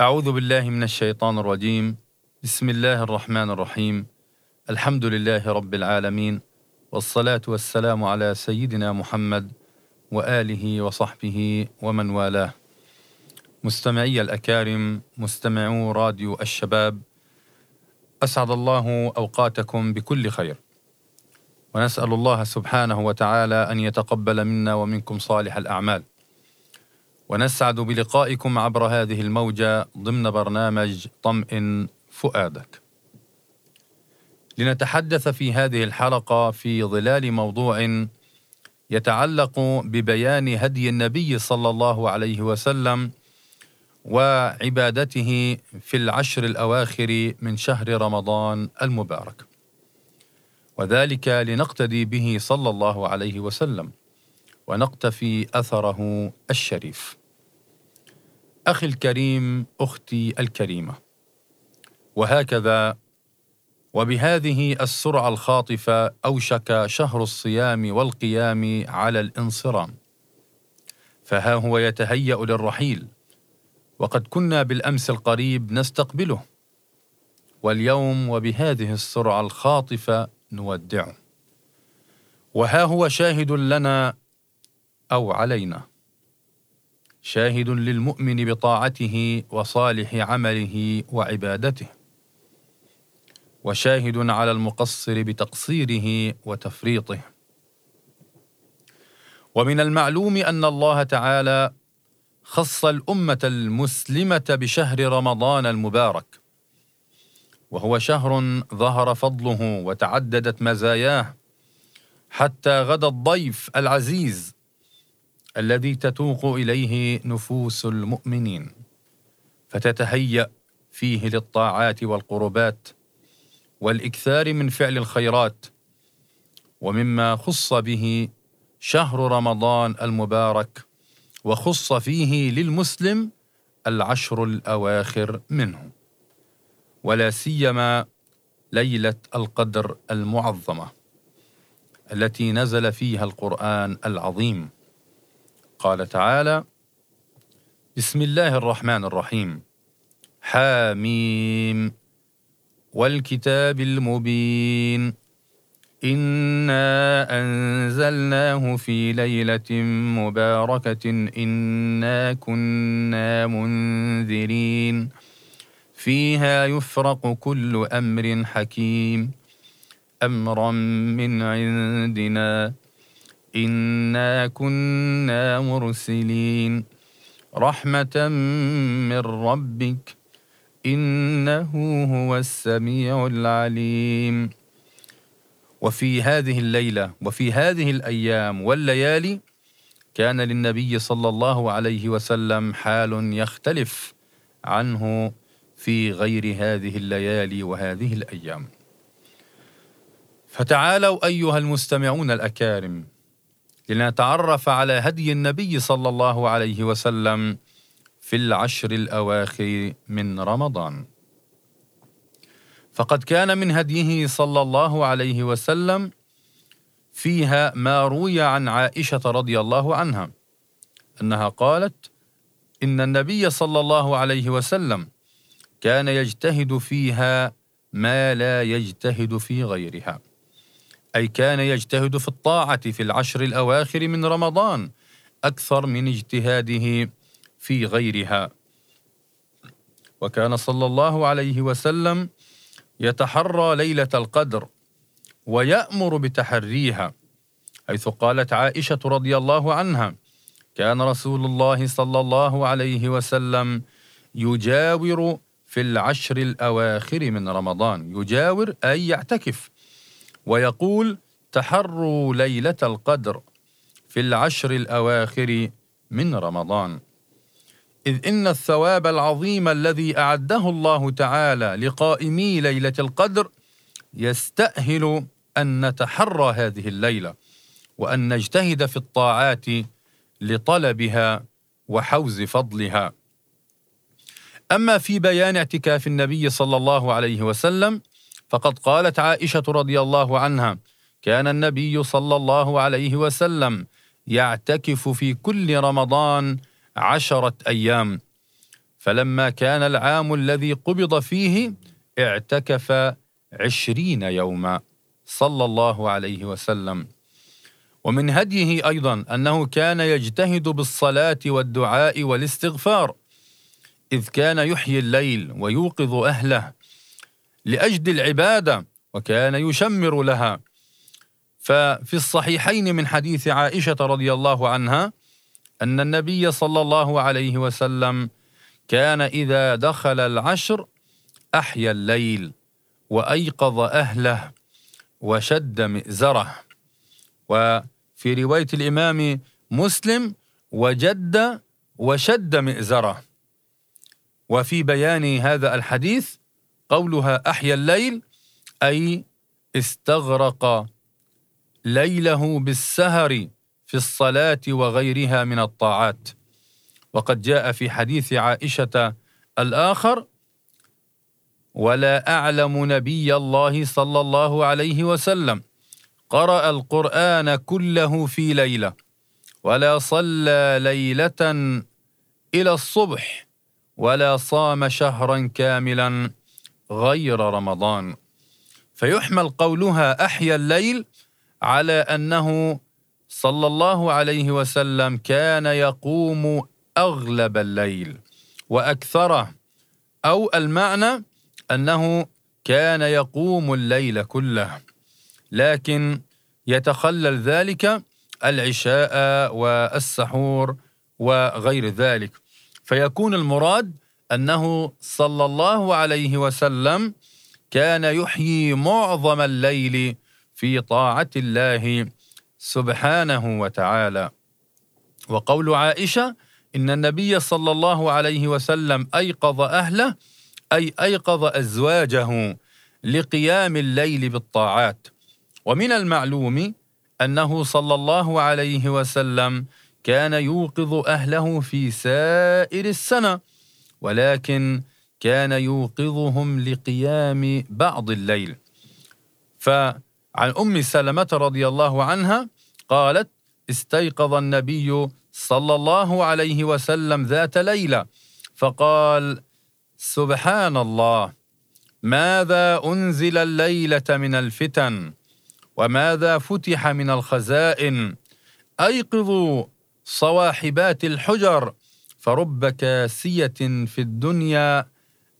أعوذ بالله من الشيطان الرجيم. بسم الله الرحمن الرحيم. الحمد لله رب العالمين والصلاة والسلام على سيدنا محمد وآله وصحبه ومن والاه. مستمعي الأكارم مستمعو راديو الشباب أسعد الله أوقاتكم بكل خير. ونسأل الله سبحانه وتعالى أن يتقبل منا ومنكم صالح الأعمال. ونسعد بلقائكم عبر هذه الموجة ضمن برنامج طمئن فؤادك. لنتحدث في هذه الحلقة في ظلال موضوع يتعلق ببيان هدي النبي صلى الله عليه وسلم وعبادته في العشر الأواخر من شهر رمضان المبارك. وذلك لنقتدي به صلى الله عليه وسلم. ونقتفي أثره الشريف. أخي الكريم أختي الكريمة. وهكذا وبهذه السرعة الخاطفة أوشك شهر الصيام والقيام على الانصرام. فها هو يتهيأ للرحيل وقد كنا بالأمس القريب نستقبله واليوم وبهذه السرعة الخاطفة نودعه وها هو شاهد لنا أو علينا شاهد للمؤمن بطاعته وصالح عمله وعبادته. وشاهد على المقصر بتقصيره وتفريطه. ومن المعلوم أن الله تعالى خص الأمة المسلمة بشهر رمضان المبارك. وهو شهر ظهر فضله وتعددت مزاياه حتى غدا الضيف العزيز الذي تتوق إليه نفوس المؤمنين فتتهيأ فيه للطاعات والقربات والإكثار من فعل الخيرات ومما خص به شهر رمضان المبارك وخص فيه للمسلم العشر الأواخر منه. ولا سيما ليلة القدر المعظمة التي نزل فيها القرآن العظيم. قال تعالى بسم الله الرحمن الرحيم. حاميم. والكتاب المبين. إنا أنزلناه في ليلة مباركة. إنا كنا منذرين. فيها يفرق كل أمر حكيم. أمرا من عندنا. انا كنا مرسلين رحمه من ربك انه هو السميع العليم. وفي هذه الليلة وفي هذه الأيام والليالي كان للنبي صلى الله عليه وسلم حال يختلف عنه في غير هذه الليالي وهذه الأيام. فتعالوا ايها المستمعون الاكارم. لنتعرف على هدي النبي صلى الله عليه وسلم في العشر الأواخر من رمضان. فقد كان من هديه صلى الله عليه وسلم فيها ما روي عن عائشة رضي الله عنها أنها قالت إن النبي صلى الله عليه وسلم كان يجتهد فيها ما لا يجتهد في غيرها. أي كان يجتهد في الطاعة في العشر الأواخر من رمضان أكثر من اجتهاده في غيرها. وكان صلى الله عليه وسلم يتحرى ليلة القدر ويأمر بتحريها حيث قالت عائشة رضي الله عنها كان رسول الله صلى الله عليه وسلم يجاور في العشر الأواخر من رمضان يجاور أي يعتكف ويقول تحروا ليلة القدر في العشر الأواخر من رمضان. إذ إن الثواب العظيم الذي أعده الله تعالى لقائمي ليلة القدر يستأهل أن نتحرى هذه الليلة وأن نجتهد في الطاعات لطلبها وحوز فضلها. أما في بيان اعتكاف النبي صلى الله عليه وسلم فقد قالت عائشة رضي الله عنها كان النبي صلى الله عليه وسلم يعتكف في كل رمضان عشرة أيام. فلما كان العام الذي قبض فيه اعتكف عشرين يوما. صلى الله عليه وسلم. ومن هديه أيضا أنه كان يجتهد بالصلاة والدعاء والاستغفار إذ كان يحيي الليل ويوقظ أهله. لأجد العبادة وكان يشمر لها. ففي الصحيحين من حديث عائشة رضي الله عنها أن النبي صلى الله عليه وسلم كان إذا دخل العشر أحيا الليل وأيقظ أهله وشد مئزره. وفي رواية الإمام مسلم وجد وشد مئزره. وفي بيان هذا الحديث قولها أحيا الليل أي استغرق ليله بالسهر في الصلاة وغيرها من الطاعات. وقد جاء في حديث عائشة الآخر ولا أعلم نبي الله صلى الله عليه وسلم قرأ القرآن كله في ليلة ولا صلى ليلة إلى الصبح ولا صام شهرا كاملا غير رمضان. فيحمل قولها أحيا الليل على أنه صلى الله عليه وسلم كان يقوم أغلب الليل. وأكثره أو المعنى أنه كان يقوم الليل كله. لكن يتخلل ذلك العشاء والسحور وغير ذلك. فيكون المراد أنه صلى الله عليه وسلم كان يحيي معظم الليل في طاعة الله سبحانه وتعالى. وقول عائشة إن النبي صلى الله عليه وسلم أيقظ أهله أي أيقظ أزواجه لقيام الليل بالطاعات. ومن المعلوم أنه صلى الله عليه وسلم كان يوقظ أهله في سائر السنة. ولكن كان يوقظهم لقيام بعض الليل. فعن أم سلمة رضي الله عنها قالت استيقظ النبي صلى الله عليه وسلم ذات ليلة فقال سبحان الله ماذا أنزل الليلة من الفتن؟ وماذا فتح من الخزائن؟ أيقظوا صواحبات الحجر فرب كاسيه في الدنيا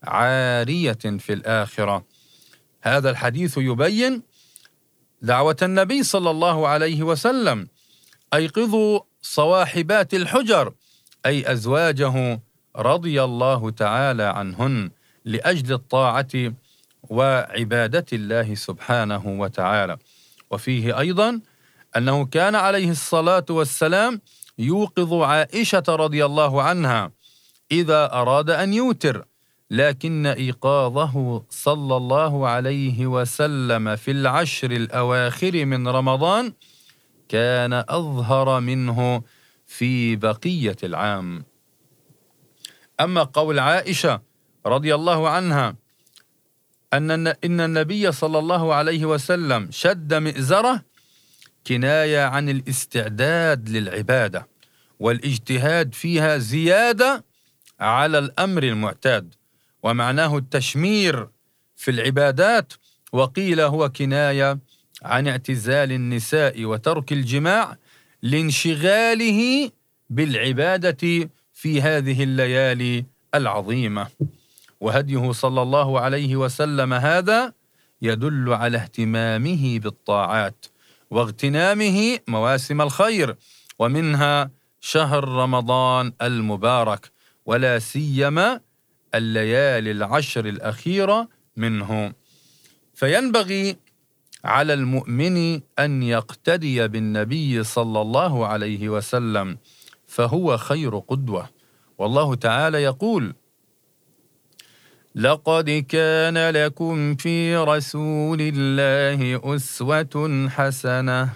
عاريه في الاخره. هذا الحديث يبين دعوة النبي صلى الله عليه وسلم أيقظوا صواحبات الحجر أي أزواجه رضي الله تعالى عنهن لأجل الطاعة وعبادة الله سبحانه وتعالى. وفيه أيضا أنه كان عليه الصلاة والسلام يوقظ عائشة رضي الله عنها إذا أراد أن يوتر لكن إيقاظه صلى الله عليه وسلم في العشر الأواخر من رمضان كان أظهر منه في بقية العام. أما قول عائشة رضي الله عنها أن إن النبي صلى الله عليه وسلم شد مئزره كناية عن الاستعداد للعبادة والاجتهاد فيها زيادة على الأمر المعتاد ومعناه التشمير في العبادات. وقيل هو كناية عن اعتزال النساء وترك الجماع لانشغاله بالعبادة في هذه الليالي العظيمة. وهديه صلى الله عليه وسلم هذا يدل على اهتمامه بالطاعات. واغتنامه مواسم الخير ومنها شهر رمضان المبارك ولا سيما الليالي العشر الأخيرة منه. فينبغي على المؤمن أن يقتدي بالنبي صلى الله عليه وسلم فهو خير قدوة. والله تعالى يقول لقد كان لكم في رسول الله أسوة حسنة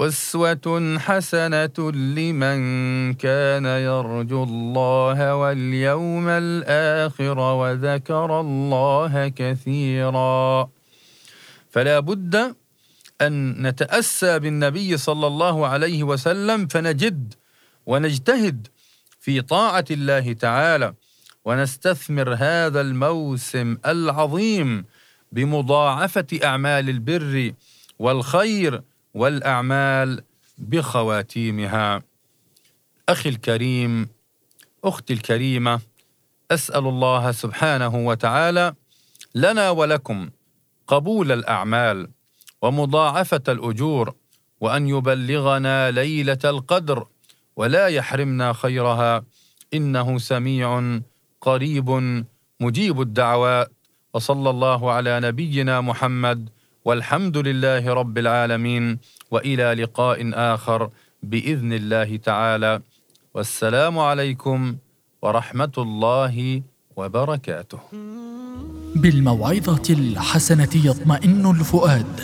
أسوة حسنة لمن كان يرجو الله واليوم الآخر وذكر الله كثيرا. فلا بد أن نتأسى بالنبي صلى الله عليه وسلم فنجد ونجتهد في طاعة الله تعالى. ونستثمر هذا الموسم العظيم بمضاعفة أعمال البر والخير والأعمال بخواتيمها. أخي الكريم أختي الكريمة أسأل الله سبحانه وتعالى لنا ولكم قبول الأعمال ومضاعفة الأجور وأن يبلغنا ليلة القدر ولا يحرمنا خيرها. إنه سميع قريب مجيب الدعوات. وصلى الله على نبينا محمد والحمد لله رب العالمين. وإلى لقاء آخر بإذن الله تعالى. والسلام عليكم ورحمة الله وبركاته. بالموعظة الحسنة يطمئن الفؤاد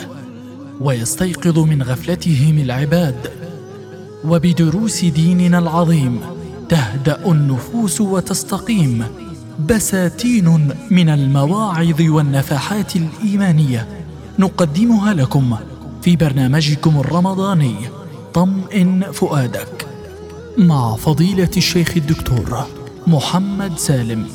ويستيقظ من غفلتهم العباد. وبدروس ديننا العظيم تهدأ النفوس وتستقيم. بساتين من المواعظ والنفحات الإيمانية نقدمها لكم في برنامجكم الرمضاني طمئن فؤادك مع فضيلة الشيخ الدكتور محمد سالم.